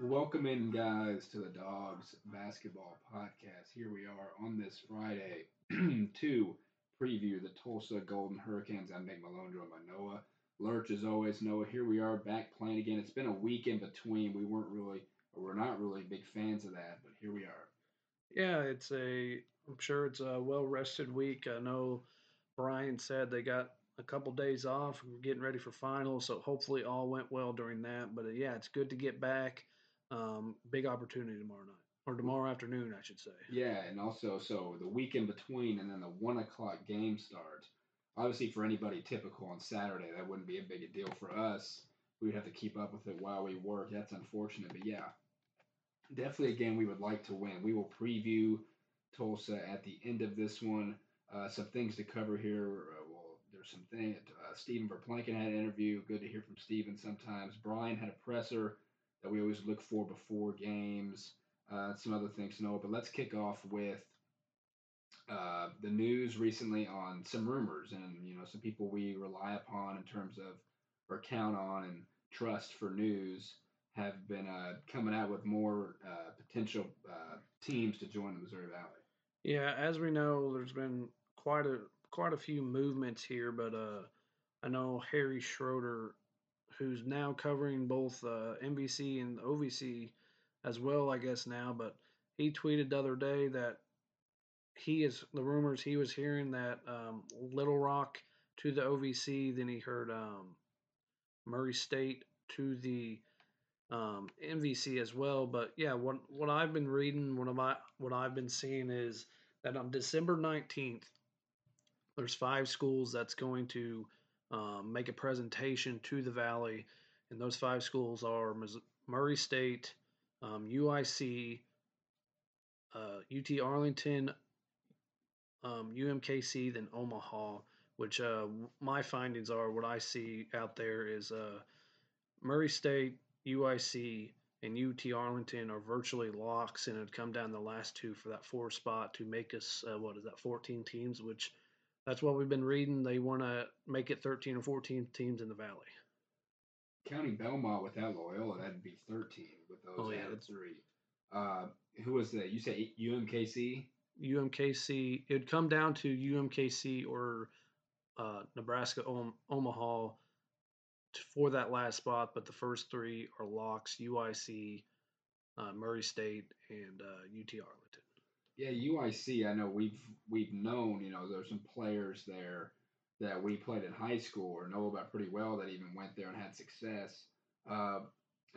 Welcome in, guys, to the Dogs Basketball Podcast. Here we are on this Friday to preview the Tulsa Golden Hurricanes. I'm Nick Malone, joined by Noah Lurch, as always. Noah, here we are back playing again. It's been a week in between. We weren't really, or we're not really big fans of that, but here we are. Yeah, it's a. I'm sure it's a well rested week. I know Bryan said they got a couple days off. We're getting ready for finals, so hopefully all went well during that. But uh, yeah, it's good to get back. Um, big opportunity tomorrow night or tomorrow afternoon, I should say. Yeah, and also so the week in between, and then the one o'clock game starts. Obviously, for anybody typical on Saturday, that wouldn't be a big a deal for us. We'd have to keep up with it while we work. That's unfortunate, but yeah, definitely a game we would like to win. We will preview Tulsa at the end of this one. Uh, some things to cover here. Uh, well, there's some things. Uh, Steven Verplancken had an interview. Good to hear from Steven sometimes. Bryan had a presser that we always look for before games, uh, some other things to know. But let's kick off with uh, the news recently on some rumors and you know some people we rely upon in terms of or count on and trust for news have been uh, coming out with more uh, potential uh, teams to join the Missouri Valley. Yeah, as we know, there's been quite a quite a few movements here, but uh, I know Harry Schroeder who's now covering both uh, MVC and OVC as well, I guess now. But he tweeted the other day that he is the rumors he was hearing that um, Little Rock to the OVC, then he heard um, Murray State to the um, MVC as well. But yeah, what what I've been reading, what I what I've been seeing is that on December nineteenth, there's five schools that's going to um, make a presentation to the Valley. And those five schools are Murray State, um, UIC, uh, UT Arlington, um, UMKC, then Omaha. Which uh, my findings are what I see out there is uh, Murray State, UIC, and UT Arlington are virtually locks, and it'd come down the last two for that four spot to make us uh, what is that 14 teams, which that's what we've been reading. They want to make it 13 or 14 teams in the Valley. County Belmont without Loyola, that'd be 13 with those oh, yeah, three. Uh, who was that? You say UMKC? UMKC. It'd come down to UMKC or uh, Nebraska Omaha for that last spot, but the first three are locks: UIC, uh, Murray State, and UT uh, Arlington. Yeah, UIC. I know we've we've known. You know, there's some players there that we played in high school or know about pretty well that even went there and had success. Uh,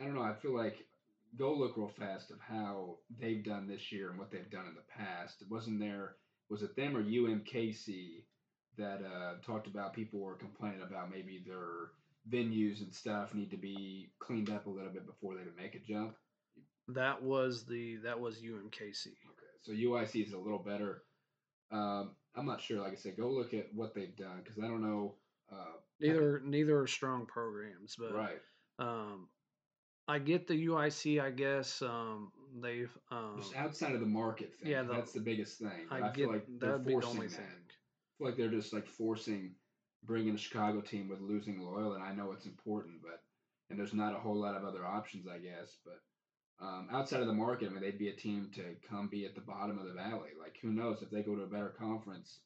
I don't know. I feel like go look real fast of how they've done this year and what they've done in the past. It wasn't there. Was it them or UMKC that uh, talked about people were complaining about maybe their venues and stuff need to be cleaned up a little bit before they would make a jump? That was the that was UMKC. So UIC is a little better. Um, I'm not sure. Like I said, go look at what they've done because I don't know. Uh, neither neither are strong programs, but right. Um, I get the UIC. I guess um, they've um, just outside of the market thing. Yeah, the, that's the biggest thing. I, I get, feel like they're forcing the only that. thing. I feel like they're just like forcing bringing a Chicago team with losing Loyola, and I know it's important, but and there's not a whole lot of other options, I guess, but um, outside of the market, I mean, they'd be a team to come be at the bottom of the valley. Like, who knows if they go to a better conference,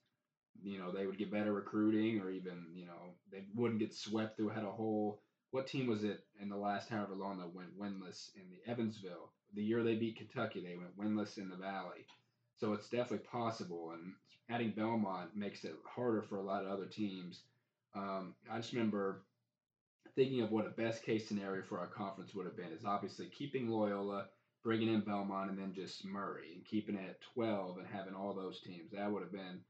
you know, they would get better recruiting, or even, you know, they wouldn't get swept through. Had a whole what team was it in the last however long that went winless in the Evansville? The year they beat Kentucky, they went winless in the Valley. So it's definitely possible, and adding Belmont makes it harder for a lot of other teams. Um, I just remember thinking of what a best case scenario for our conference would have been is obviously keeping Loyola, bringing in Belmont, and then just Murray and keeping it at 12 and having all those teams. That would have been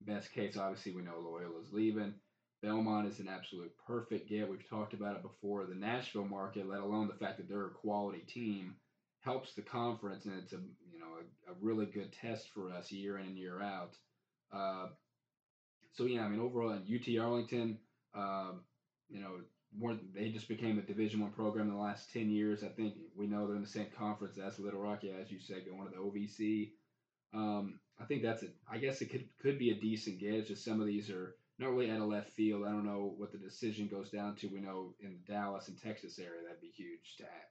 best case. Obviously, we know Loyola's leaving. Belmont is an absolute perfect get. We've talked about it before. The Nashville market, let alone the fact that they're a quality team, helps the conference, and it's a you know a, a really good test for us year in and year out. Uh, so yeah, I mean overall, UT Arlington, um, you know more they just became a division one program in the last 10 years. I think we know they're in the same conference as little rock as you said going to the ovc um, i think that's it i guess it could could be a decent get it's just some of these are not really at a left field. I don't know what the decision goes down to. We know in the dallas and texas area that'd be huge to add.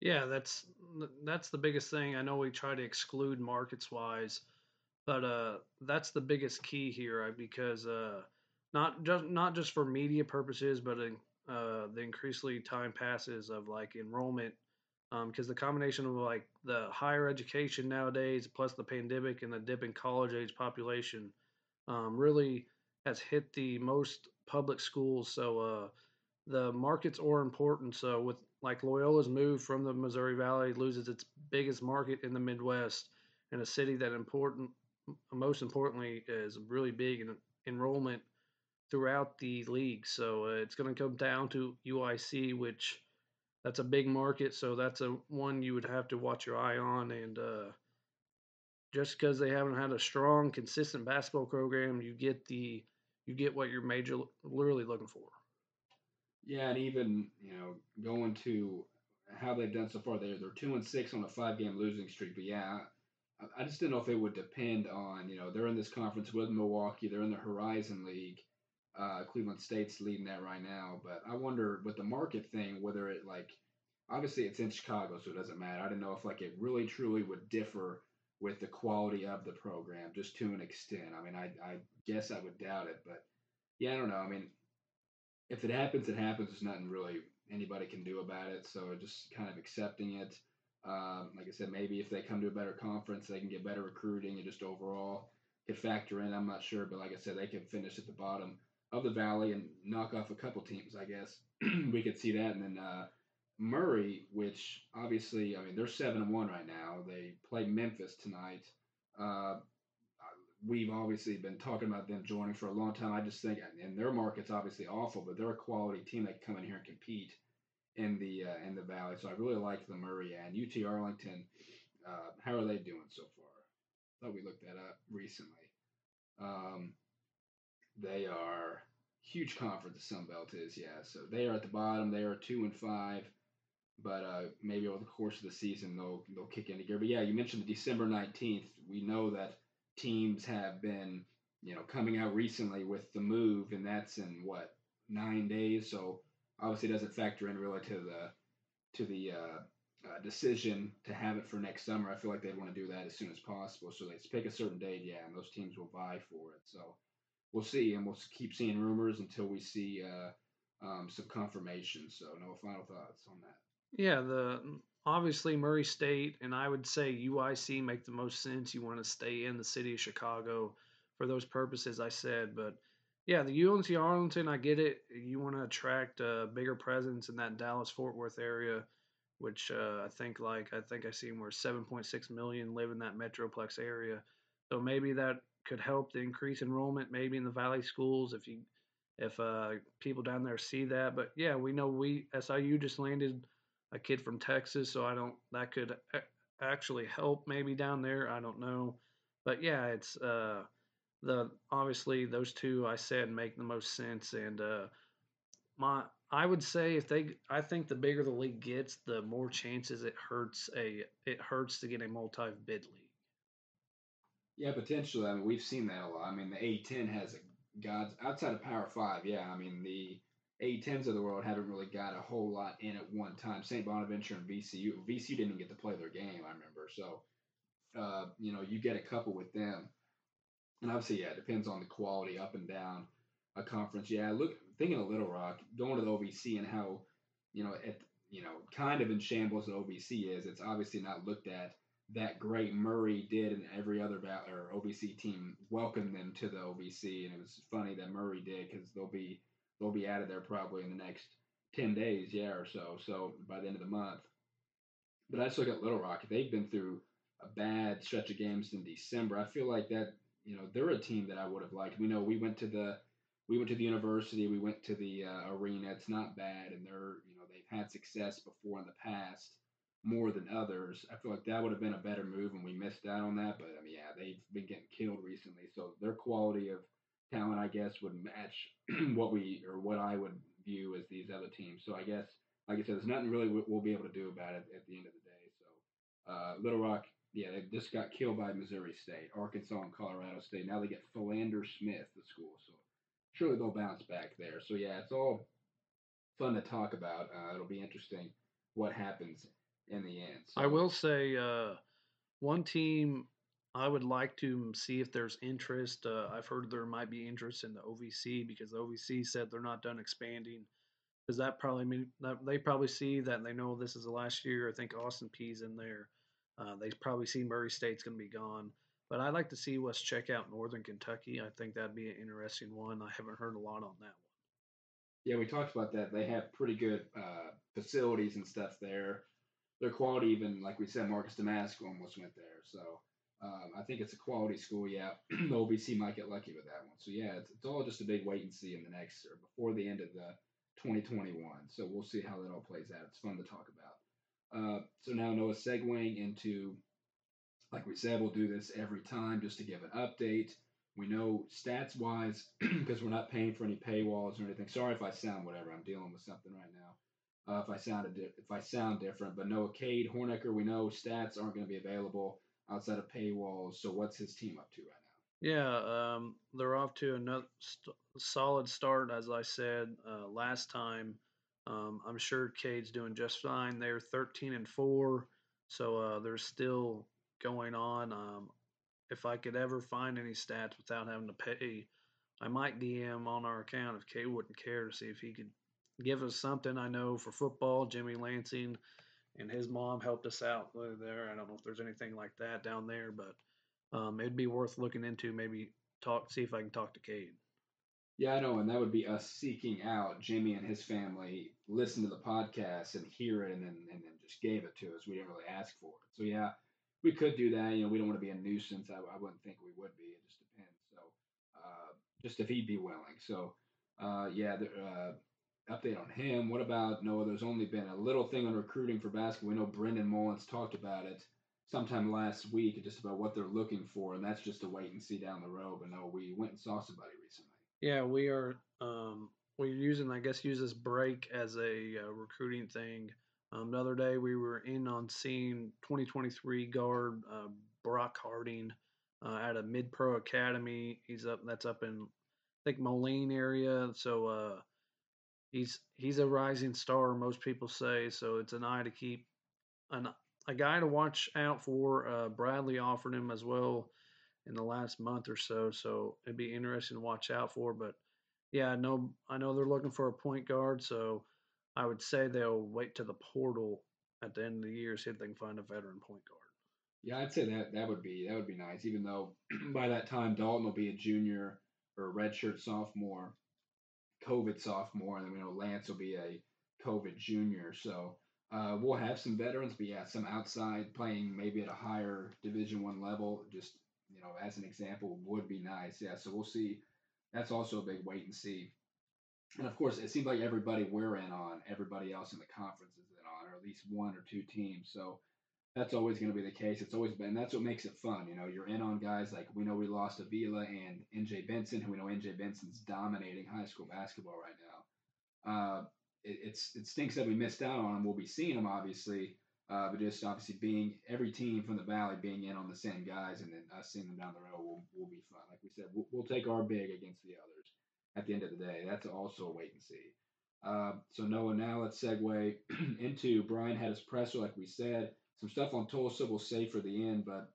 Yeah, that's that's the biggest thing. I know we try to exclude markets wise, but uh, that's the biggest key here because uh, not just not just for media purposes, but in, uh, the increasingly time passes of like enrollment because um, the combination of like the higher education nowadays plus the pandemic and the dip in college age population um, really has hit the most public schools. So uh, the markets are important. So with like loyola's move from the missouri valley loses its biggest market in the midwest and a city that important most importantly is really big in enrollment throughout the league so uh, it's going to come down to uic which that's a big market, so that's a one you would have to watch your eye on. And uh, just because they haven't had a strong, consistent basketball program, you get the you get what you're major literally looking for. Yeah, and even you know going to how they've done so far, they're they're two and six on a five game losing streak. But yeah, I, I just didn't know if it would depend on you know they're in this conference with Milwaukee, they're in the Horizon League. Uh, Cleveland State's leading that right now, but I wonder with the market thing whether it like obviously it's in Chicago, so it doesn't matter. I didn't know if like it really truly would differ with the quality of the program just to an extent. I mean, I I guess I would doubt it, but yeah, I don't know. I mean, if it happens, it happens. There's nothing really anybody can do about it. So just kind of accepting it. Um, like I said, maybe if they come to a better conference, they can get better recruiting and just overall could factor in. I'm not sure, but like I said, they could finish at the bottom of the valley and knock off a couple teams. I guess we could see that, and then uh, Murray, which obviously, I mean, they're seven and one right now. They play Memphis tonight. Uh, we've obviously been talking about them joining for a long time. I just think, and their market's obviously awful, but they're a quality team that come in here and compete in the uh, in the valley. So I really like the Murray and UT Arlington. Uh, how are they doing so far? I thought we looked that up recently. Um, they are huge conference. The Sun Belt is, yeah. So they are at the bottom. They are two and five, but uh, maybe over the course of the season they'll they'll kick into gear. But yeah, you mentioned the December nineteenth. We know that teams have been you know coming out recently with the move, and that's in what nine days. So obviously, it doesn't factor in really to the to the uh, uh, decision to have it for next summer. I feel like they'd want to do that as soon as possible. So they pick a certain date, yeah, and those teams will vie for it. So we'll see, and we'll keep seeing rumors until we see uh, um, some confirmation. So, no final thoughts on that. Yeah, the obviously Murray State and I would say UIC make the most sense. You want to stay in the city of Chicago for those purposes I said, but yeah, the UNC Arlington, I get it. You want to attract a bigger presence in that Dallas Fort Worth area, which uh, I think like I think I seen where 7.6 million live in that metroplex area. So maybe that could help the increase enrollment maybe in the valley schools if you if uh, people down there see that. But yeah, we know we SIU just landed a kid from Texas, so I don't that could actually help maybe down there. I don't know, but yeah, it's uh, the obviously those two I said make the most sense, and uh, my I would say if they I think the bigger the league gets, the more chances it hurts a it hurts to get a multi bid league. Yeah, potentially. I mean, we've seen that a lot. I mean, the A10 has a God's outside of Power Five. Yeah, I mean the A10s of the world haven't really got a whole lot in at one time. St. Bonaventure and VCU. VCU didn't get to play their game. I remember. So, uh, you know, you get a couple with them, and obviously, yeah, it depends on the quality up and down a conference. Yeah, look, thinking of Little Rock, going to the OVC and how, you know, at you know, kind of in shambles the OVC is. It's obviously not looked at that great Murray did and every other or OVC team welcomed them to the OVC, and it was funny that Murray did because they'll be they'll be out of there probably in the next ten days, yeah, or so. So by the end of the month. But I just look at Little Rock; they've been through a bad stretch of games in December. I feel like that you know they're a team that I would have liked. We know we went to the we went to the university, we went to the uh, arena. It's not bad, and they're you know they've had success before in the past more than others. I feel like that would have been a better move, and we missed out on that. But I mean, yeah, they've been getting killed recently, so their quality of talent, I guess, would match what we or what I would view as these other teams. So I guess, like I said, there's nothing really we'll be able to do about it at the end of the day. So uh, Little Rock, yeah, they just got killed by Missouri State, Arkansas, and Colorado State. Now they get Philander Smith, the school. So surely they'll bounce back there. So yeah, it's all fun to talk about. Uh, it'll be interesting what happens in the end. So. I will say uh, one team I would like to see if there's interest. Uh, I've heard there might be interest in the OVC because the OVC said they're not done expanding. Does that probably mean that they probably see that they know this is the last year? I think Austin Peay's in there. Uh, they probably see Murray State's going to be gone. But I'd like to see West check out Northern Kentucky. I think that'd be an interesting one. I haven't heard a lot on that one. Yeah, we talked about that. They have pretty good uh, facilities and stuff there. Their quality, even like we said, Marcus Domask almost went there. So um, I think it's a quality school. Yeah, the OVC might get lucky with that one. So yeah, it's, it's all just a big wait and see in the next or before the end of the 2021. So we'll see how that all plays out. It's fun to talk about. Uh, so now Noah segueing into, like we said, we'll do this every time just to give an update. We know stats wise, because we're not paying for any paywalls or anything. Sorry if I sound whatever. I'm dealing with something right now. Uh, if I sounded di- if I sound different, but Noah Cade Hornecker, we know stats aren't going to be available outside of paywalls. So what's his team up to right now? Yeah, um, they're off to another st- solid start, as I said uh, last time. Um, I'm sure Cade's doing just fine. They're 13 and four, so uh, they're still going on. Um, if I could ever find any stats without having to pay, I might DM on our account if Cade wouldn't care to see if he could give us something. I know for football, Jimmy Lansing and his mom helped us out there. I don't know if there's anything like that down there, but um, it'd be worth looking into. Maybe talk, see if I can talk to Cade. Yeah, I know, and that would be us seeking out Jimmy and his family, listen to the podcast and hear it, and then and then just gave it to us. We didn't really ask for it, so yeah, we could do that. You know, we don't want to be a nuisance. I, I wouldn't think we would be. It just depends. So, uh, just if he'd be willing. So, uh, yeah, uh, update on him. What about Noah? There's only been a little thing on recruiting for basketball. We know Brendan Mullins talked about it sometime last week, just about what they're looking for, and that's just a wait and see down the road. But no, we went and saw somebody recently. Yeah, we are. Um, we're using, I guess, use this break as a uh, recruiting thing. Um, the other day, we were in on seeing 2023 guard uh, Brock Harding uh, at a mid pro academy. He's up. That's up in I think Moline area. So uh, he's he's a rising star. Most people say so. It's an eye to keep an a guy to watch out for. Uh, Bradley offered him as well in the last month or so. So it'd be interesting to watch out for. But yeah, I know I know they're looking for a point guard, so I would say they'll wait to the portal at the end of the year, see if they can find a veteran point guard. Yeah, I'd say that that would be that would be nice. Even though by that time Dalton will be a junior or a redshirt sophomore, COVID sophomore, and then we know Lance will be a COVID junior. So uh, we'll have some veterans, but yeah, some outside playing maybe at a higher Division One level. Just you know, as an example, would be nice. Yeah, so we'll see. That's also a big wait and see. And of course, it seems like everybody we're in on, everybody else in the conference is in on, or at least one or two teams. So that's always going to be the case. It's always been. That's what makes it fun. You know, you're in on guys like we know we lost Avila and NJ Benson, who we know NJ Benson's dominating high school basketball right now. Uh, it, it's it stinks that we missed out on him. We'll be seeing him obviously, uh, but just obviously being every team from the valley being in on the same guys and then us seeing them down the road will, will be fun. Like we said, we'll, we'll take our big against the others at the end of the day. That's also a wait and see. Uh, so Noah, now let's segue into Bryan had his presser, like we said. Some stuff on Tulsa we'll save for the end, but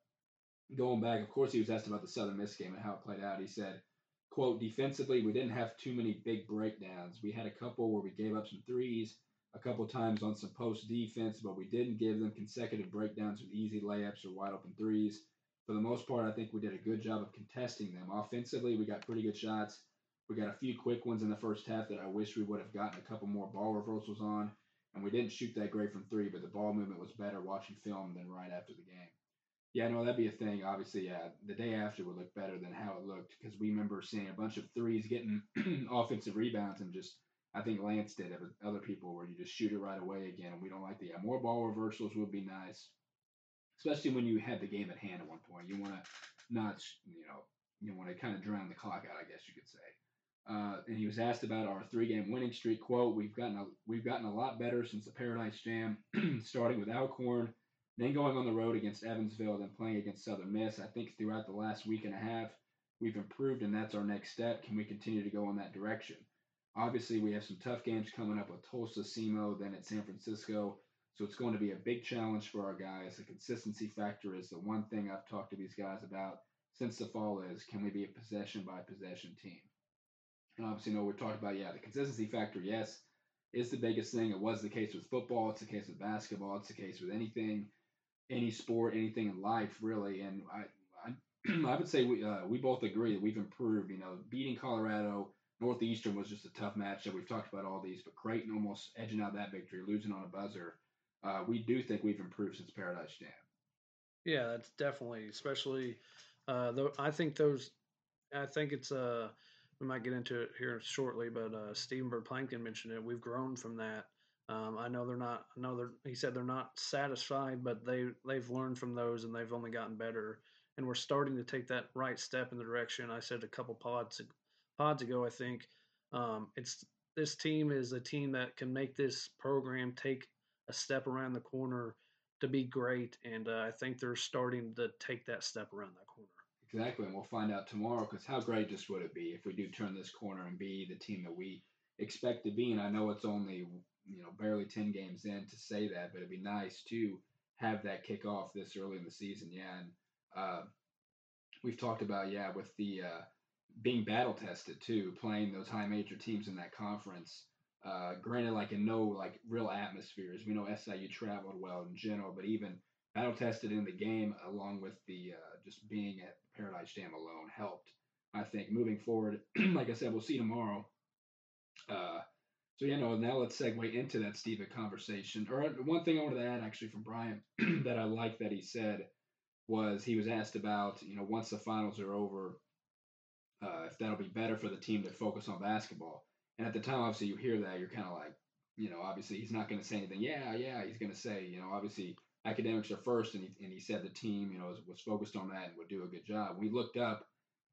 going back, of course, he was asked about the Southern Miss game and how it played out. He said, "quote Defensively, we didn't have too many big breakdowns. We had a couple where we gave up some threes, a couple times on some post defense, but we didn't give them consecutive breakdowns with easy layups or wide open threes. For the most part, I think we did a good job of contesting them. Offensively, we got pretty good shots. We got a few quick ones in the first half that I wish we would have gotten a couple more ball reversals on. And we didn't shoot that great from three, but the ball movement was better watching film than right after the game. Yeah, no, that'd be a thing. Obviously, yeah, the day after would look better than how it looked because we remember seeing a bunch of threes getting offensive rebounds and just I think Lance did it but other people where you just shoot it right away again. And we don't like the yeah, more ball reversals would be nice, especially when you had the game at hand at one point. You want to not, you know, you want to kind of drown the clock out, I guess you could say. Uh, and he was asked about our three-game winning streak. "Quote: We've gotten a, we've gotten a lot better since the Paradise Jam, starting with Alcorn, then going on the road against Evansville, then playing against Southern Miss. I think throughout the last week and a half, we've improved, and that's our next step. Can we continue to go in that direction?" Obviously, we have some tough games coming up with Tulsa, SEMO, then at San Francisco. So it's going to be a big challenge for our guys. The consistency factor is the one thing I've talked to these guys about since the fall is can we be a possession by possession team? And obviously, you know, we talked about, yeah, the consistency factor, yes, is the biggest thing. It was the case with football. It's the case with basketball. It's the case with anything, any sport, anything in life, really. And I, I, I would say we, uh, we both agree that we've improved. You know, beating Colorado, Northeastern was just a tough match that we've talked about all these, but Creighton almost edging out that victory, losing on a buzzer uh, we do think we've improved since Paradise Jam. Yeah, that's definitely, especially. Uh, though I think those, I think it's uh, we might get into it here shortly, but uh, Steven Verplancken mentioned it. We've grown from that. Um, I know they're not. I know they're. He said they're not satisfied, but they they've learned from those and they've only gotten better. And we're starting to take that right step in the direction. I said a couple pods pods ago. I think um, it's this team is a team that can make this program take a step around the corner to be great. And uh, I think they're starting to take that step around that corner. Exactly, and we'll find out tomorrow. Because how great just would it be if we do turn this corner and be the team that we expect to be? And I know it's only you know barely ten games in to say that, but it'd be nice to have that kick off this early in the season. Yeah, and uh, we've talked about yeah with the uh, being battle tested too, playing those high major teams in that conference. Uh, granted, like in no like real atmospheres. We know SIU traveled well in general, but even battle tested in the game, along with the uh, just being at Paradise Jam alone, helped. I think moving forward, like I said, we'll see tomorrow. Uh, so you know, now let's segue into that Steven conversation. Or uh, one thing I wanted to add actually from Bryan that I like that he said was he was asked about you know once the finals are over, uh, if that'll be better for the team to focus on basketball. And at the time, obviously, you hear that, you're kind of like, you know, obviously he's not going to say anything. Yeah, yeah, he's going to say, you know, obviously academics are first, and he, and he said the team, you know, was, was focused on that and would do a good job. We looked up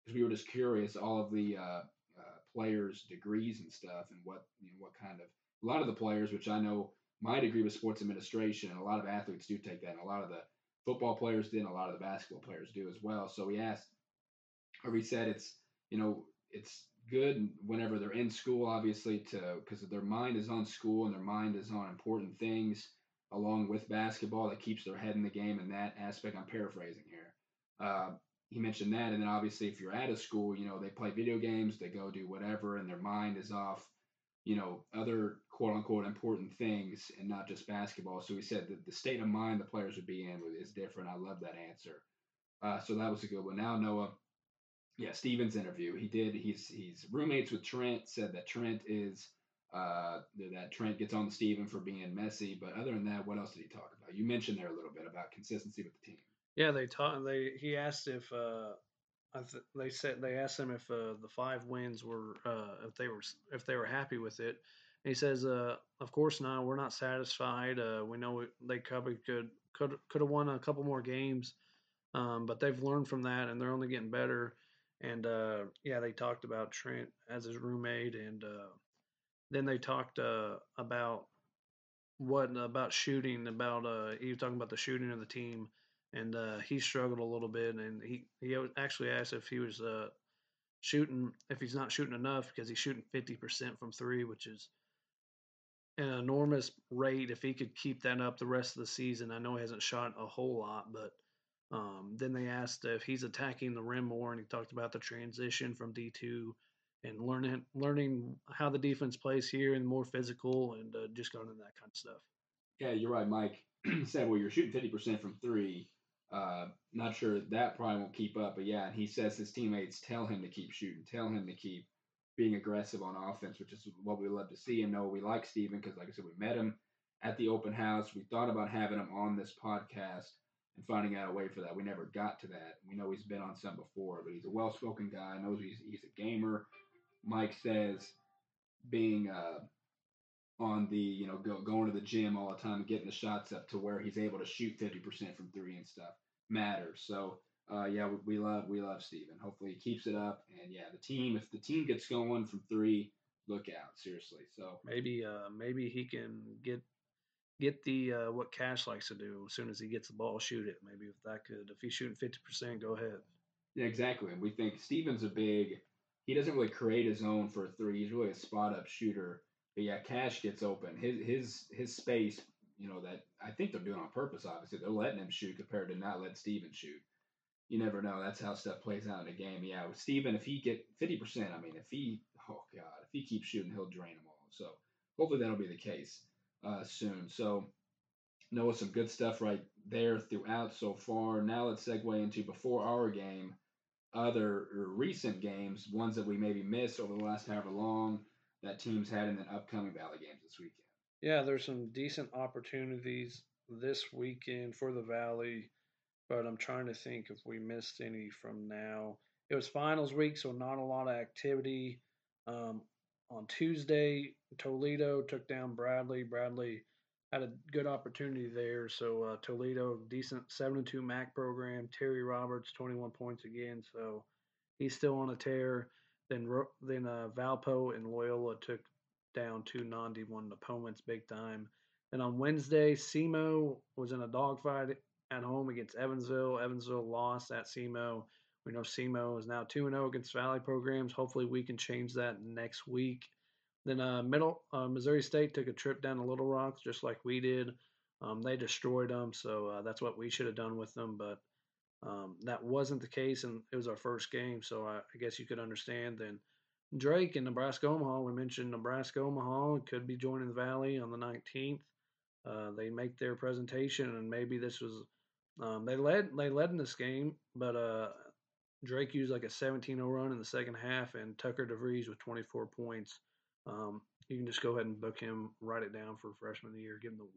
because we were just curious all of the uh, uh, players' degrees and stuff, and what you know, what kind of a lot of the players, which I know my degree was sports administration, and a lot of athletes do take that, and a lot of the football players did, and a lot of the basketball players do as well. So we asked, or we said it's you know it's good whenever they're in school, obviously, to because their mind is on school and their mind is on important things along with basketball that keeps their head in the game. And that aspect, I'm paraphrasing here. Uh, he mentioned that, and then obviously, if you're at a school, you know they play video games, they go do whatever, and their mind is off, you know, other quote unquote important things, and not just basketball. So he said that the state of mind the players would be in is different. I love that answer. Uh, so that was a good one. Now Noah yeah, Steven's interview. He did. He's he's roommates with Trent. Said that Trent is uh, that Trent gets on Steven for being messy. But other than that, what else did he talk about? You mentioned there a little bit about consistency with the team. Yeah, they taught. They he asked if uh, th- they said they asked him if uh, the five wins were uh, if they were if they were happy with it. And he says, uh, "Of course not. We're not satisfied. Uh, we know they could could could have won a couple more games, um, but they've learned from that and they're only getting better." and uh, yeah, they talked about Trent as his roommate, and uh, then they talked uh, about what about shooting. About uh, he was talking about the shooting of the team, and uh, he struggled a little bit, and he he actually asked if he was uh, shooting if he's not shooting enough because he's shooting fifty percent from three, which is an enormous rate. If he could keep that up the rest of the season, I know he hasn't shot a whole lot, but um, then they asked if he's attacking the rim more, and he talked about the transition from D two and learning learning how the defense plays here and more physical and uh, just going into that kind of stuff. Yeah, you're right. Mike said, "Well, you're shooting fifty percent from three. Uh, not sure that probably won't keep up, but yeah." And he says his teammates tell him to keep shooting, tell him to keep being aggressive on offense, which is what we love to see. And know we like Steven because, like I said, we met him at the open house. We thought about having him on this podcast and finding out a way for that. We never got to that. We know he's been on some before, but he's a well spoken guy, knows he's, he's a gamer. Mike says being uh, on the, you know, go, going to the gym all the time and getting the shots up to where he's able to shoot 50% from three and stuff matters. So, uh, yeah, we, we love we love Steven. Hopefully he keeps it up. And yeah, the team, if the team gets going from three, look out seriously. So maybe uh, maybe he can get get the uh, what Cash likes to do as soon as he gets the ball, shoot it. Maybe if that could, if he's shooting fifty percent, go ahead. Yeah, exactly. And we think Steven's a big. He doesn't really create his own for three. He's really a spot up shooter. But yeah, Cash gets open. His his his space you know, that I think they're doing on purpose. Obviously, they're letting him shoot compared to not let Steven shoot. You never know. That's how stuff plays out in a game. Yeah, with Steven, if he get fifty percent, I mean, if he, oh god, if he keeps shooting, he'll drain them all. So hopefully that'll be the case uh, soon. So Noah, some good stuff right there throughout so far. Now let's segue into before our game, other recent games, ones that we maybe missed over the last however long that teams had in the upcoming Valley games this weekend. Yeah, there's some decent opportunities this weekend for the Valley, but I'm trying to think if we missed any from now. It was finals week, so not a lot of activity. Um, on Tuesday, Toledo took down Bradley. Bradley had a good opportunity there. So uh, Toledo, decent seven two MAC program. Terry Roberts, 21 points again. So he's still on a tear. Then then uh, Valpo and Loyola took down two non D1 opponents big time. And on Wednesday, SEMO was in a dogfight at home against Evansville. Evansville lost at SEMO. We know SEMO is now 2 0 against Valley programs. Hopefully, we can change that next week. Then uh, Middle uh, Missouri State took a trip down to Little Rock, just like we did. Um, they destroyed them, so uh, that's what we should have done with them. But um, that wasn't the case, and it was our first game, so I, I, guess you could understand. Then Drake and Nebraska Omaha, we mentioned Nebraska Omaha could be joining the Valley on the 19th. Uh, they make their presentation, and maybe this was um, they led they led in this game, but uh, Drake used like a 17-0 run in the second half, and Tucker DeVries with 24 points um, you can just go ahead and book him, write it down for freshman of the year, give him the award.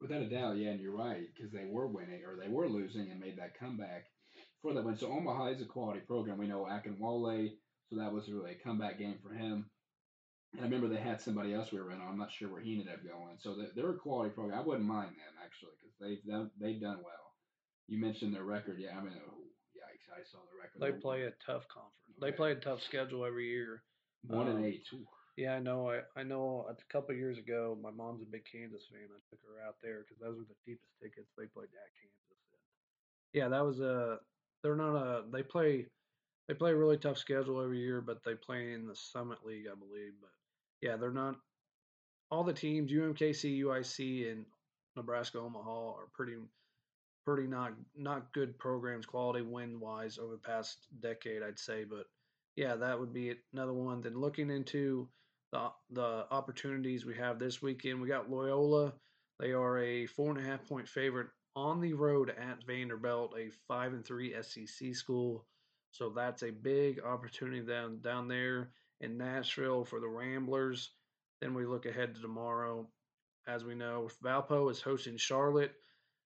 Without a doubt, yeah, and you're right because they were winning or they were losing and made that comeback for that win. So Omaha is a quality program. We know Akinwale, so that was really a comeback game for him. And I remember they had somebody else we were in. I'm not sure where he ended up going. So they're a quality program. I wouldn't mind them actually because they've done, they've done well. You mentioned their record. Yeah, I mean, oh, yikes! I saw the record. They play a tough conference. Okay. They play a tough schedule every year. One um, and eight. Ooh. Yeah, I know. I, I know a couple years ago, my mom's a big Kansas fan. I took her out there because those were the cheapest tickets. They played at Kansas. Yeah, that was a. They're not a. They play. They play a really tough schedule every year, but they play in the Summit League, I believe. But yeah, they're not. All the teams, UMKC, UIC, and Nebraska Omaha, are pretty, pretty not not good programs, quality win wise over the past decade, I'd say. But yeah, that would be another one. Then looking into the the opportunities we have this weekend. We got Loyola. They are a four and a half point favorite on the road at Vanderbilt, a five and three SEC school. So that's a big opportunity down down there in Nashville for the Ramblers. Then we look ahead to tomorrow. As we know, Valpo is hosting Charlotte.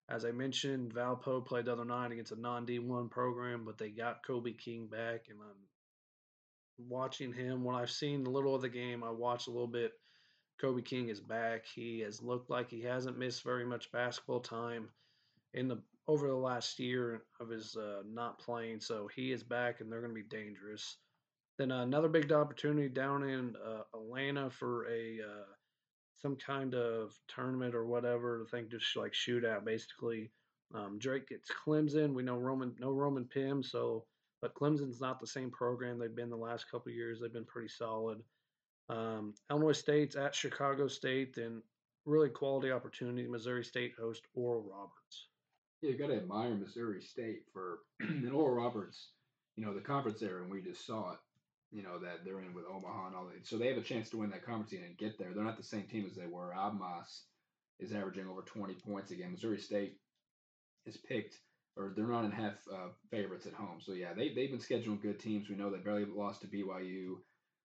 As I mentioned, Valpo played the other night against a non D1 program, but they got Kobe King back, and I'm watching him. When I've seen a little of the game, I watched a little bit. Kobe King is back. He has looked like he hasn't missed very much basketball time in the over the last year of his uh, not playing. So he is back, and they're going to be dangerous. Then uh, another big opportunity down in uh, Atlanta for a uh, some kind of tournament or whatever. I think just like shootout basically. Um, Drake gets Clemson. We know Roman no Roman Penn, so but Clemson's not the same program they've been the last couple years. They've been pretty solid. Um, Illinois State's at Chicago State, and really quality opportunity. Missouri State host Oral Roberts. Yeah, you got to admire Missouri State for and Oral Roberts. You know the conference there, and we just saw it. You know that they're in with Omaha and all that, so they have a chance to win that conference and get there. They're not the same team as they were. Abmas is averaging over 20 points again. Missouri State is picked or they're not in half uh, favorites at home. So yeah, they they've been scheduling good teams. We know they barely lost to BYU.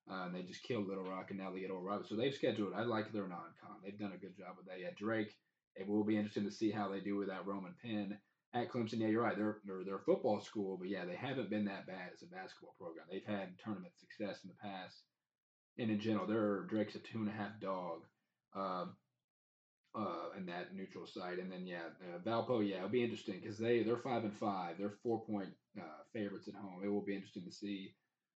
Uh, and they just killed Little Rock, and now they get Oral Roberts. So they've scheduled. I like their non-con. They've done a good job with that. Yeah, Drake. It will be interesting to see how they do with that Roman Penn at Clemson. Yeah, you're right. They're, they're they're a football school, but yeah, they haven't been that bad as a basketball program. They've had tournament success in the past, and in general, they're Drake's a two and a half dog. Um, uh, in that neutral site. And then yeah, uh, Valpo, yeah, it'll be interesting because they they're five and five. They're four point uh, favorites at home. It will be interesting to see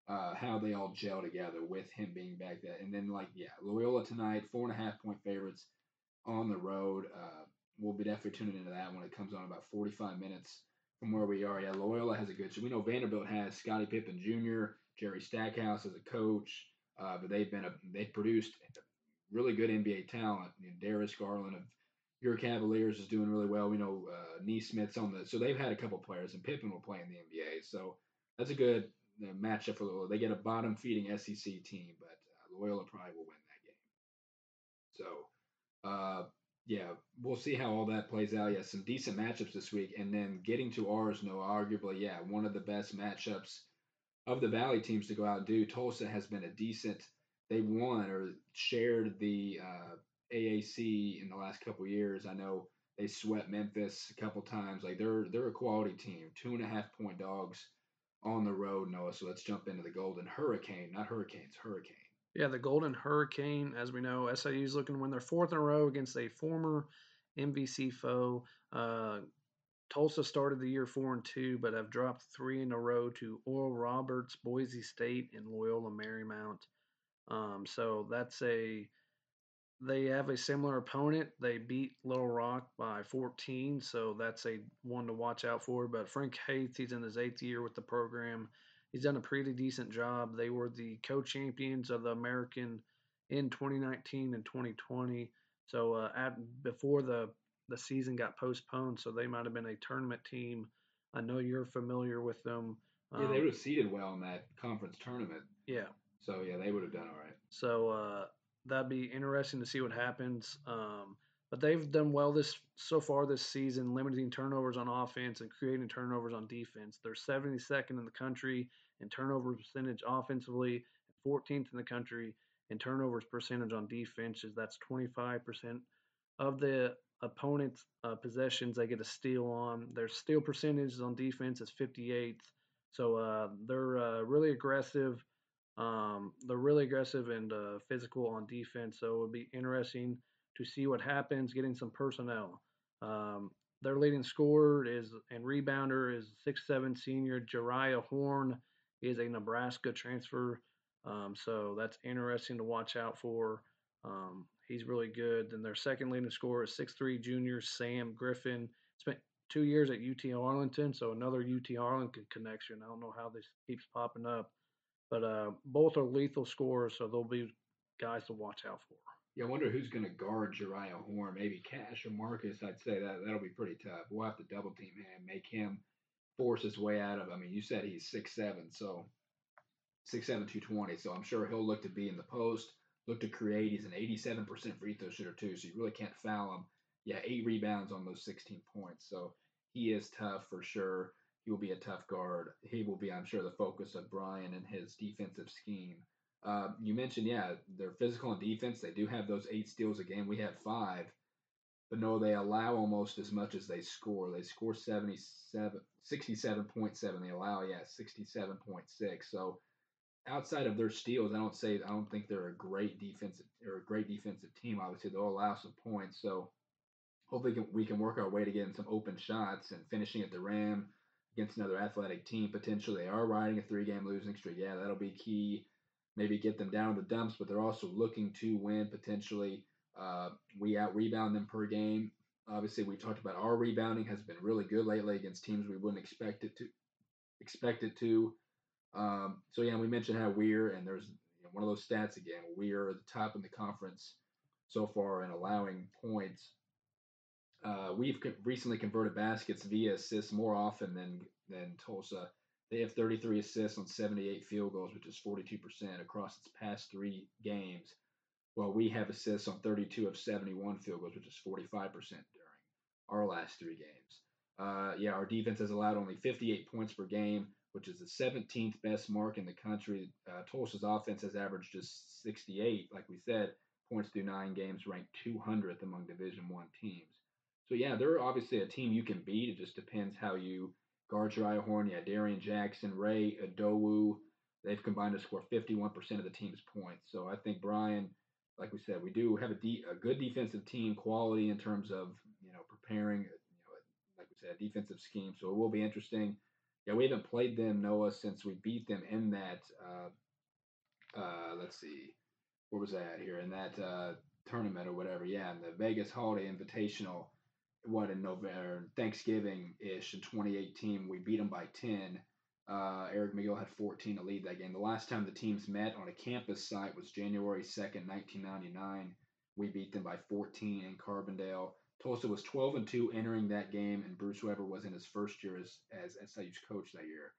uh, how they all gel together with him being back there. And then like yeah, Loyola tonight, four and a half point favorites on the road. Uh, we'll be definitely tuning into that when it comes on about forty five minutes from where we are. Yeah, Loyola has a good. So We know Vanderbilt has Scottie Pippen Jr., Jerry Stackhouse as a coach. Uh, but they've been a, they've produced really good NBA talent. You know, Darius Garland of your Cavaliers is doing really well. We know uh, Nesmith's on the, so they've had a couple players, and Pippen will play in the NBA. So that's a good matchup for Loyola. They get a bottom feeding SEC team, but uh, Loyola probably will win that game. So, uh, yeah, we'll see how all that plays out. Yeah, some decent matchups this week, and then getting to ours, no, arguably, yeah, one of the best matchups of the Valley teams to go out and do. Tulsa has been a decent. They won or shared the uh, AAC in the last couple years. I know they swept Memphis a couple times. Like they're they're a quality team. Two and a half point dogs on the road, Noah. So let's jump into the Golden Hurricane, not Hurricanes, Hurricane. Yeah, the Golden Hurricane. As we know, SIU is looking to win their fourth in a row against a former MVC foe. Uh, Tulsa started the year four and two, but have dropped three in a row to Oral Roberts, Boise State, and Loyola Marymount. Um, so that's a they have a similar opponent. They beat Little Rock by 14, so that's a one to watch out for. But Frank Haith, he's in his eighth year with the program. He's done a pretty decent job. They were the co-champions of the American in 2019 and 2020. So uh, at before the the season got postponed, so they might have been a tournament team. I know you're familiar with them. Yeah, they um, have seeded well in that conference tournament. Yeah. So yeah, they would have done all right. So uh, that'd be interesting to see what happens. Um, but they've done well this so far this season, limiting turnovers on offense and creating turnovers on defense. They're 72nd in the country in turnover percentage offensively, 14th in the country in turnovers percentage on defense. That's 25% of the opponent's uh, possessions they get a steal on. Their steal percentage on defense is 58th. So uh, they're uh, really aggressive. Um, they're really aggressive and uh, physical on defense, so it'll be interesting to see what happens getting some personnel. Um, their leading scorer is and rebounder is six-seven senior Jeriah Horne. Is a Nebraska transfer, um, so that's interesting to watch out for. Um, he's really good. Then their second leading scorer is six-three junior Sam Griffin. Spent two years at UT Arlington, so another UT Arlington connection. I don't know how this keeps popping up. But uh, both are lethal scorers, so they'll be guys to watch out for. Yeah, I wonder who's going to guard Jeriah Horne. Maybe Cash or Marcus. I'd say that that'll be pretty tough. We'll have to double team him, make him force his way out of. I mean, you said he's six seven, so six seven two twenty. So I'm sure he'll look to be in the post, look to create. He's an eighty seven percent free throw shooter too, so you really can't foul him. Yeah, eight rebounds on those sixteen points. So he is tough for sure he will be a tough guard. He will be, I'm sure, the focus of Bryan and his defensive scheme. Uh, you mentioned, yeah, they're physical on defense. They do have those eight steals a game. We have five, but no, they allow almost as much as they score. They score 77, 67.7. They allow, yeah, 67.6. So outside of their steals, I don't say I don't think they're a great defensive or a great defensive team. Obviously, they'll allow some points. So hopefully we can work our way to getting some open shots and finishing at the rim against another athletic team potentially. They are riding a three game losing streak. Yeah, that'll be key. Maybe get them down to the dumps, but they're also looking to win potentially. Uh, we out rebound them per game. Obviously, we talked about our rebounding has been really good lately against teams we wouldn't expect it to expect it to. Um, so yeah, we mentioned how we're and there's you know, one of those stats again. We are at the top in the conference so far in allowing points uh, we've recently converted baskets via assists more often than than Tulsa. They have 33 assists on 78 field goals, which is 42% across its past three games. While we have assists on 32 of 71 field goals, which is 45% during our last three games. Uh, yeah, our defense has allowed only 58 points per game, which is the 17th best mark in the country. Uh, Tulsa's offense has averaged just 68, like we said, points through nine games, ranked 200th among Division One teams. So yeah, they're obviously a team you can beat. It just depends how you guard Jeriah Horne. Yeah, Darian Jackson, Rey Idowu, they've combined to score 51% of the team's points. So I think Bryan, like we said, we do have a, de- a good defensive team, quality in terms of you know preparing, you know, like we said, a defensive scheme. So it will be interesting. Yeah, we haven't played them Noah since we beat them in that. Uh, uh, let's see, where was that here in that uh, tournament or whatever? Yeah, in the Vegas Holiday Invitational what in November, Thanksgiving ish in 2018, we beat them by 10. Uh, Eric McGill had 14 to lead that game. The last time the teams met on a campus site was January 2nd, 1999. We beat them by 14 in Carbondale. Tulsa was 12 and 2 entering that game, and Bruce Weber was in his first year as, as SIU's coach that year.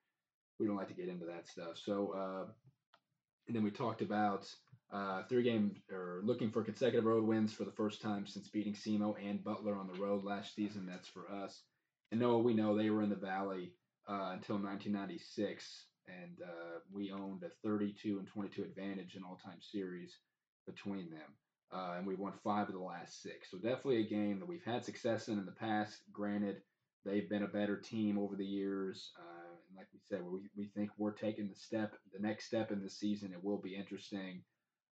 We don't like to get into that stuff. So, uh, and then we talked about uh, three game or looking for consecutive road wins for the first time since beating SEMO and Butler on the road last season. That's for us. And no, we know they were in the Valley uh, until 1996, and uh, we owned a 32 and 22 advantage in all time series between them. Uh, and we won five of the last six. So definitely a game that we've had success in in the past. Granted, they've been a better team over the years. Uh, and like we said, we, we think we're taking the step, the next step in the season. It will be interesting.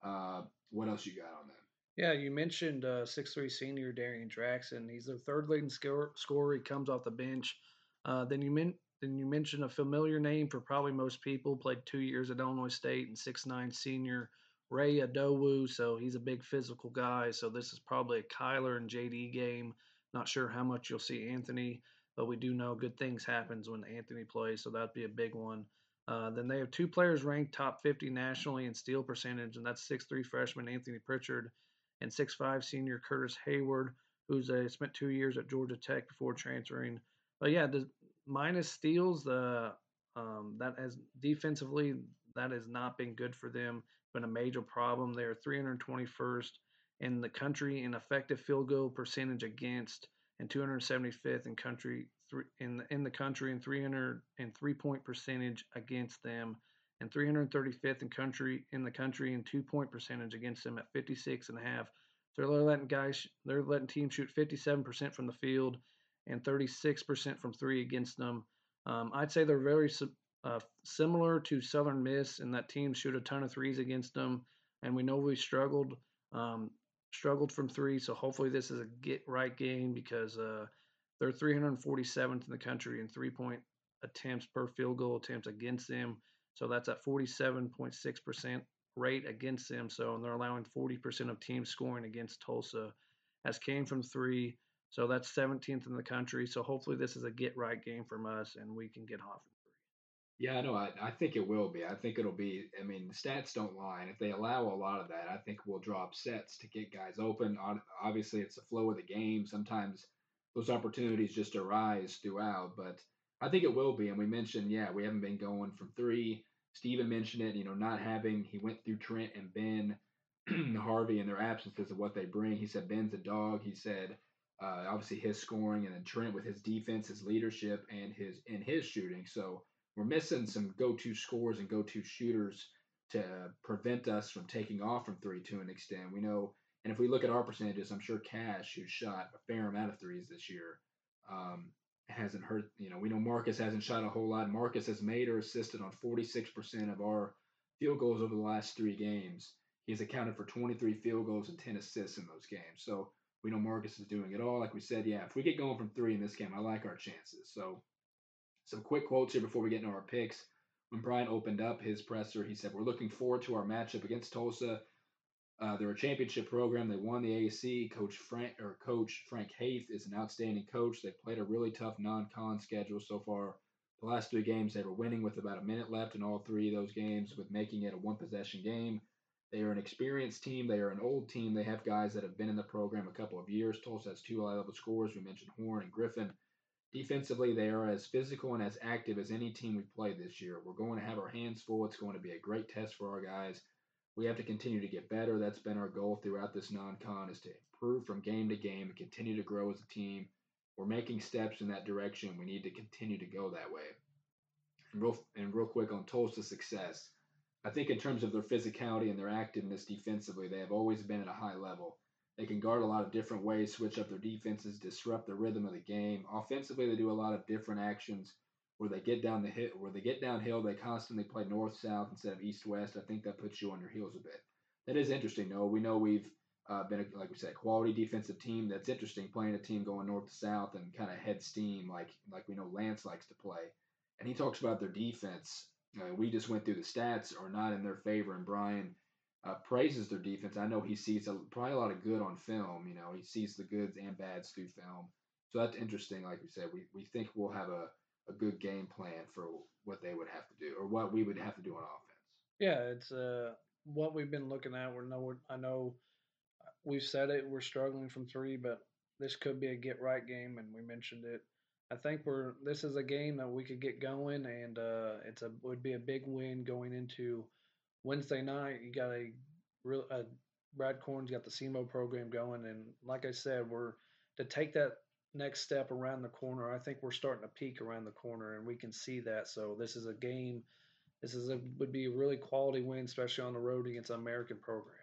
Uh, what else you got on them? Yeah, you mentioned uh, six three senior Darian Jackson. He's their third leading scorer. scorer. He comes off the bench. Uh, then you then you mentioned a familiar name for probably most people. Played two years at Illinois State and six nine senior Rey Idowu. So he's a big physical guy. So this is probably a Kyler and JD game. Not sure how much you'll see Anthony, but we do know good things happens when Anthony plays. So that'd be a big one. Uh, then they have two players ranked top 50 nationally in steal percentage, and that's 6'3 freshman Anthony Pritchard and 6'5 senior Curtis Haywood, who's a, spent two years at Georgia Tech before transferring. But yeah, the minus steals, the um, that has defensively that has not been good for them. Been a major problem. They're 321st in the country in effective field goal percentage against, and 275th in country in the, in the country and 300 and three point percentage against them and 335th in country in the country and two point percentage against them at 56 and a half. They're letting guys they're letting teams shoot 57% from the field and 36% from three against them. Um, I'd say they're very uh, similar to Southern Miss in that teams shoot a ton of threes against them, and we know we struggled um, struggled from three. So hopefully this is a get right game because uh, they're 347th in the country in three point attempts per field goal attempts against them. So that's at 47.6% rate against them. So and they're allowing 40% of teams scoring against Tulsa as came from three. So that's 17th in the country. So hopefully this is a get right game from us and we can get hot from three. Yeah, no, I, I think it will be. I think it'll be. I mean, the stats don't lie. And if they allow a lot of that, I think we'll drop sets to get guys open. Obviously, it's the flow of the game. Sometimes those opportunities just arise throughout. But I think it will be. And we mentioned, yeah, we haven't been going from three. Steven mentioned it, you know, not having, he went through Trent and Ben Harvey and their absences of what they bring. He said Ben's a dog. He said, uh, obviously his scoring and then Trent with his defense, his leadership, and his in his shooting. So we're missing some go-to scores and go-to shooters to prevent us from taking off from three to an extent. We know and if we look at our percentages, I'm sure Cash, who shot a fair amount of threes this year, um, hasn't hurt. You know, we know Marcus hasn't shot a whole lot. Marcus has made or assisted on 46% of our field goals over the last three games. He's accounted for 23 field goals and 10 assists in those games. So we know Marcus is doing it all. Like we said, yeah, if we get going from three in this game, I like our chances. So some quick quotes here before we get into our picks. When Bryan opened up his presser, he said, We're looking forward to our matchup against Tulsa. Uh, they're a championship program. They won the AAC. Coach Frank or Coach Frank Haith is an outstanding coach. They played a really tough non-con schedule so far. The last three games they were winning with about a minute left in all three of those games, with making it a one-possession game. They are an experienced team. They are an old team. They have guys that have been in the program a couple of years. Tulsa has two high-level scorers. We mentioned Horne and Griffin. Defensively, they are as physical and as active as any team we've played this year. We're going to have our hands full. It's going to be a great test for our guys we have to continue to get better. That's been our goal throughout this non-con is to improve from game to game and continue to grow as a team. We're making steps in that direction. We need to continue to go that way. And real, and real quick on Tulsa's success, I think in terms of their physicality and their activeness defensively, they have always been at a high level. They can guard a lot of different ways, switch up their defenses, disrupt the rhythm of the game. Offensively, they do a lot of different actions where they get down the hill, where they get downhill, they constantly play north south instead of east west. I think that puts you on your heels a bit. That is interesting, though. We know we've uh, been, a, like we said, quality defensive team. That's interesting playing a team going north to south and kind of head steam like like we know Lance likes to play. And he talks about their defense. Uh, we just went through the stats are not in their favor, and Bryan uh, praises their defense. I know he sees a, probably a lot of good on film. You know, he sees the goods and bads through film. So that's interesting. Like we said, we, we think we'll have a a good game plan for what they would have to do or what we would have to do on offense. Yeah, it's uh, what we've been looking at. We're no, I know we've said it. We're struggling from three, but this could be a get right game, and we mentioned it. I think we're this is a game that we could get going, and uh, it's a would be a big win going into Wednesday night. You got a real uh, Brad Korn's got the SEMO program going, and like I said, we're to take that next step around the corner. I think we're starting to peak around the corner, and we can see that. So this is a game. This is a would be a really quality win, especially on the road against an American program.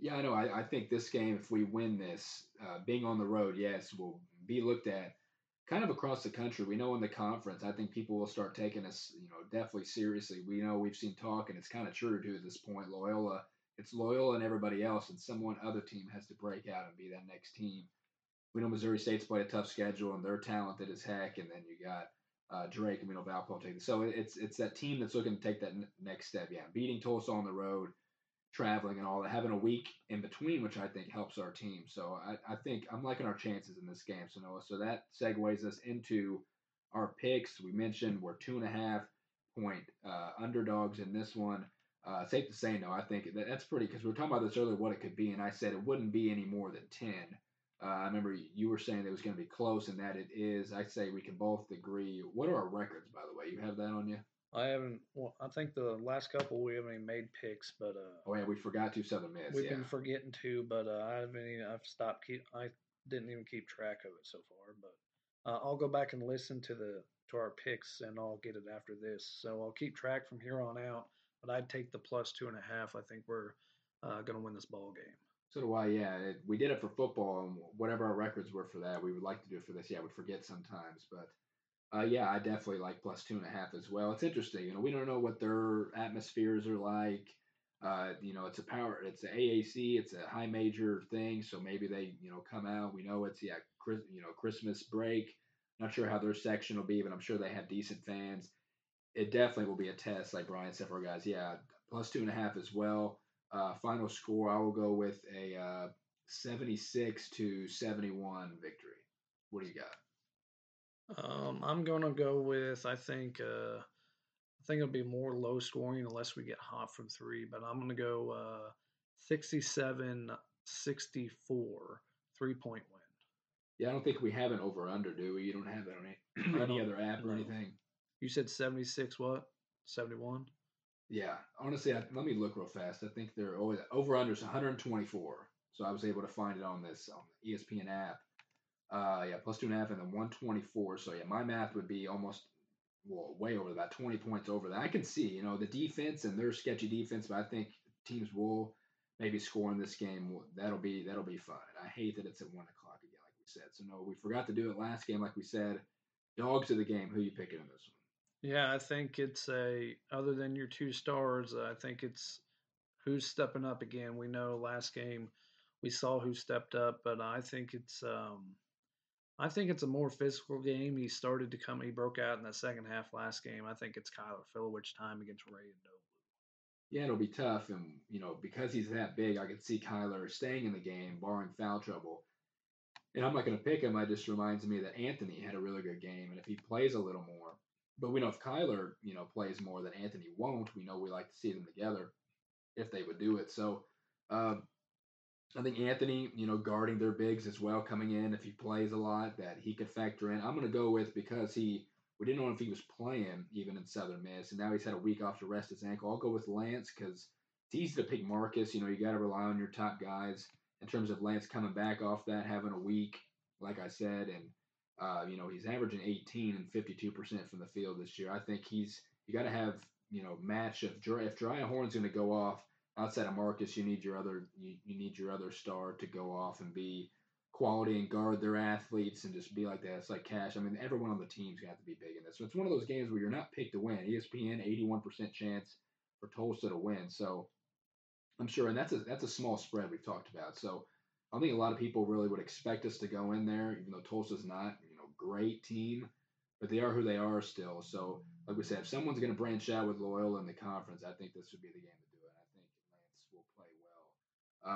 Yeah, I know. I, I think this game, if we win this, uh, being on the road, yes, will be looked at kind of across the country. We know in the conference, I think people will start taking us, you know, definitely seriously. We know we've seen talk, and it's kind of true to at this point. Loyola, it's Loyola and everybody else, and someone other team has to break out and be that next team we know Missouri State's played a tough schedule and they're talented as heck. And then you got uh, Drake and we know Valpo taking. So it's it's that team that's looking to take that n- next step. Yeah, beating Tulsa on the road, traveling and all that, having a week in between, which I think helps our team. So I, I think I'm liking our chances in this game. So Noah, so that segues us into our picks. We mentioned we're two and a half point uh, underdogs in this one. Uh, safe to say, no, I think that, that's pretty because we were talking about this earlier, what it could be, and I said it wouldn't be any more than ten. Uh, I remember you were saying it was going to be close, and that it is. I say we can both agree. What are our records, by the way? You have that on you? I haven't. Well, I think the last couple we haven't even made picks, but uh, oh yeah, we forgot to seven Miss. We've yeah. been forgetting to, but uh, I haven't. Even, I've stopped keep. I didn't even keep track of it so far, but uh, I'll go back and listen to the to our picks, and I'll get it after this. So I'll keep track from here on out. But I'd take the plus two and a half. I think we're uh, going to win this ball game. So do I. Yeah, it, we did it for football, and whatever our records were for that, we would like to do it for this. Yeah, we forget sometimes, but uh, yeah, I definitely like plus two and a half as well. It's interesting. You know, we don't know what their atmospheres are like. Uh, you know, it's a power, it's a AAC, it's a high major thing, so maybe they, you know, come out. We know it's yeah, Chris, you know, Christmas break. Not sure how their section will be, but I'm sure they have decent fans. It definitely will be a test, like Bryan said for guys. Yeah, plus two and a half as well. Uh, final score, I will go with a uh, 76 to 71 victory. What do you got? Um, I'm gonna go with I think uh, I think it'll be more low scoring unless we get hot from three, but I'm gonna go uh, 67 64 three point win. Yeah, I don't think we have an over under, do we? You don't have that on any, any other app or anything. You said 76 what? 71? Yeah, honestly, I, let me look real fast. I think they're always over under 124. So I was able to find it on this on the ESPN app. Uh, yeah, plus two and a half and then 124. So yeah, my math would be almost well way over that, 20 points over that. I can see, you know, the defense and their sketchy defense, but I think teams will maybe score in this game. That'll be that'll be fun. I hate that it's at one o'clock again, like we said. So no, we forgot to do it last game, like we said. Dogs of the game. Who you picking in this one? Yeah, I think it's a other than your two stars, I think it's who's stepping up again. We know last game we saw who stepped up, but I think it's um I think it's a more physical game. He started to come he broke out in the second half last game. I think it's Kyler Filewich time against Ray and Ndoglu. Yeah, it'll be tough and you know, because he's that big, I could see Kyler staying in the game, barring foul trouble. And I'm not gonna pick him. It just reminds me that Anthony had a really good game, and if he plays a little more, but we know if Kyler, you know, plays more than Anthony won't, we know we like to see them together if they would do it. So um, I think Anthony, you know, guarding their bigs as well, coming in if he plays a lot, that he could factor in. I'm going to go with because he we didn't know if he was playing even in Southern Miss, and now he's had a week off to rest his ankle. I'll go with Lance because it's easy to pick Marcus. You know, you got to rely on your top guys in terms of Lance coming back off that, having a week, like I said, and uh, you know, he's averaging 18 and 52% from the field this year. I think he's you got to have you know match if if Jeriah Horne's going to go off outside of Marcus, you need your other you, you need your other star to go off and be quality and guard their athletes and just be like that. It's like cash. I mean, everyone on the team's got to be big in this. So it's one of those games where you're not picked to win. ESPN 81% chance for Tulsa to win. So I'm sure, and that's a that's a small spread we've talked about. So I think a lot of people really would expect us to go in there, even though Tulsa's not great team, but they are who they are still. So, like we said, if someone's going to branch out with Loyola in the conference, I think this would be the game to do it. I think Lance will play well.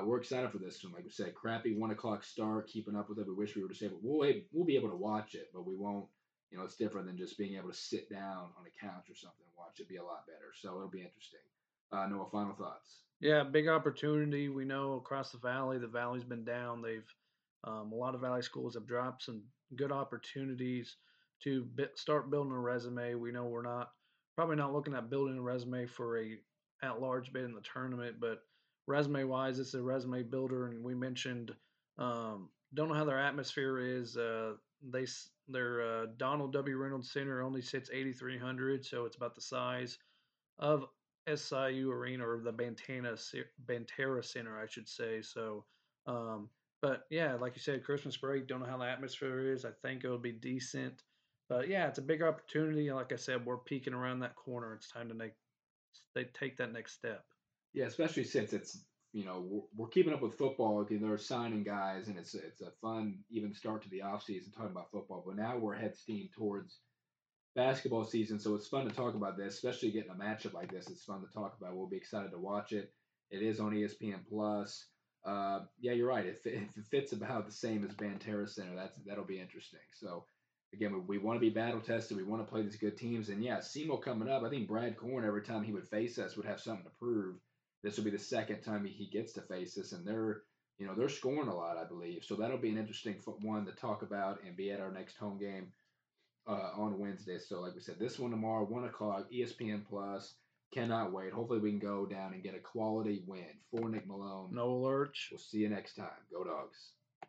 Uh, we're excited for this one. Like we said, crappy one o'clock start, keeping up with it. We wish we were disabled. We'll we'll be able to watch it, but we won't. You know, it's different than just being able to sit down on a couch or something and watch it. Be a lot better. So it'll be interesting. Uh, Noah, final thoughts. Yeah, big opportunity. We know across the valley, the valley's been down. They've Um, a lot of Valley schools have dropped some good opportunities to start building a resume. We know we're not probably not looking at building a resume for a at large bid in the tournament, but resume wise, it's a resume builder. And we mentioned um, don't know how their atmosphere is. Uh, they their uh, Donald W. Reynolds Center only sits 8,300, so it's about the size of SIU Arena or the Bantana Banterra Center, I should say. So, um, but yeah, like you said, Christmas break. Don't know how the atmosphere is. I think it'll be decent. But yeah, it's a big opportunity. Like I said, we're peeking around that corner. It's time to make they take that next step. Yeah, especially since it's you know we're, we're keeping up with football. and They're signing guys, and it's it's a fun even start to the off season talking about football. But now we're head steam towards basketball season, so it's fun to talk about this, especially getting a matchup like this. It's fun to talk about. We'll be excited to watch it. It is on ESPN Plus. Uh, yeah, you're right. If, if it fits about the same as Banterra Center, that's that'll be interesting. So again, we, we want to be battle tested. We want to play these good teams. And yeah, SEMO coming up. I think Brad Korn every time he would face us would have something to prove. This will be the second time he gets to face us, and they're you know they're scoring a lot, I believe. So that'll be an interesting one to talk about and be at our next home game uh, on Wednesday. So like we said, this one tomorrow, one o'clock, ESPN Plus. Cannot wait. Hopefully we can go down and get a quality win for Nick Malone. No lurch. We'll see you next time. Go dogs.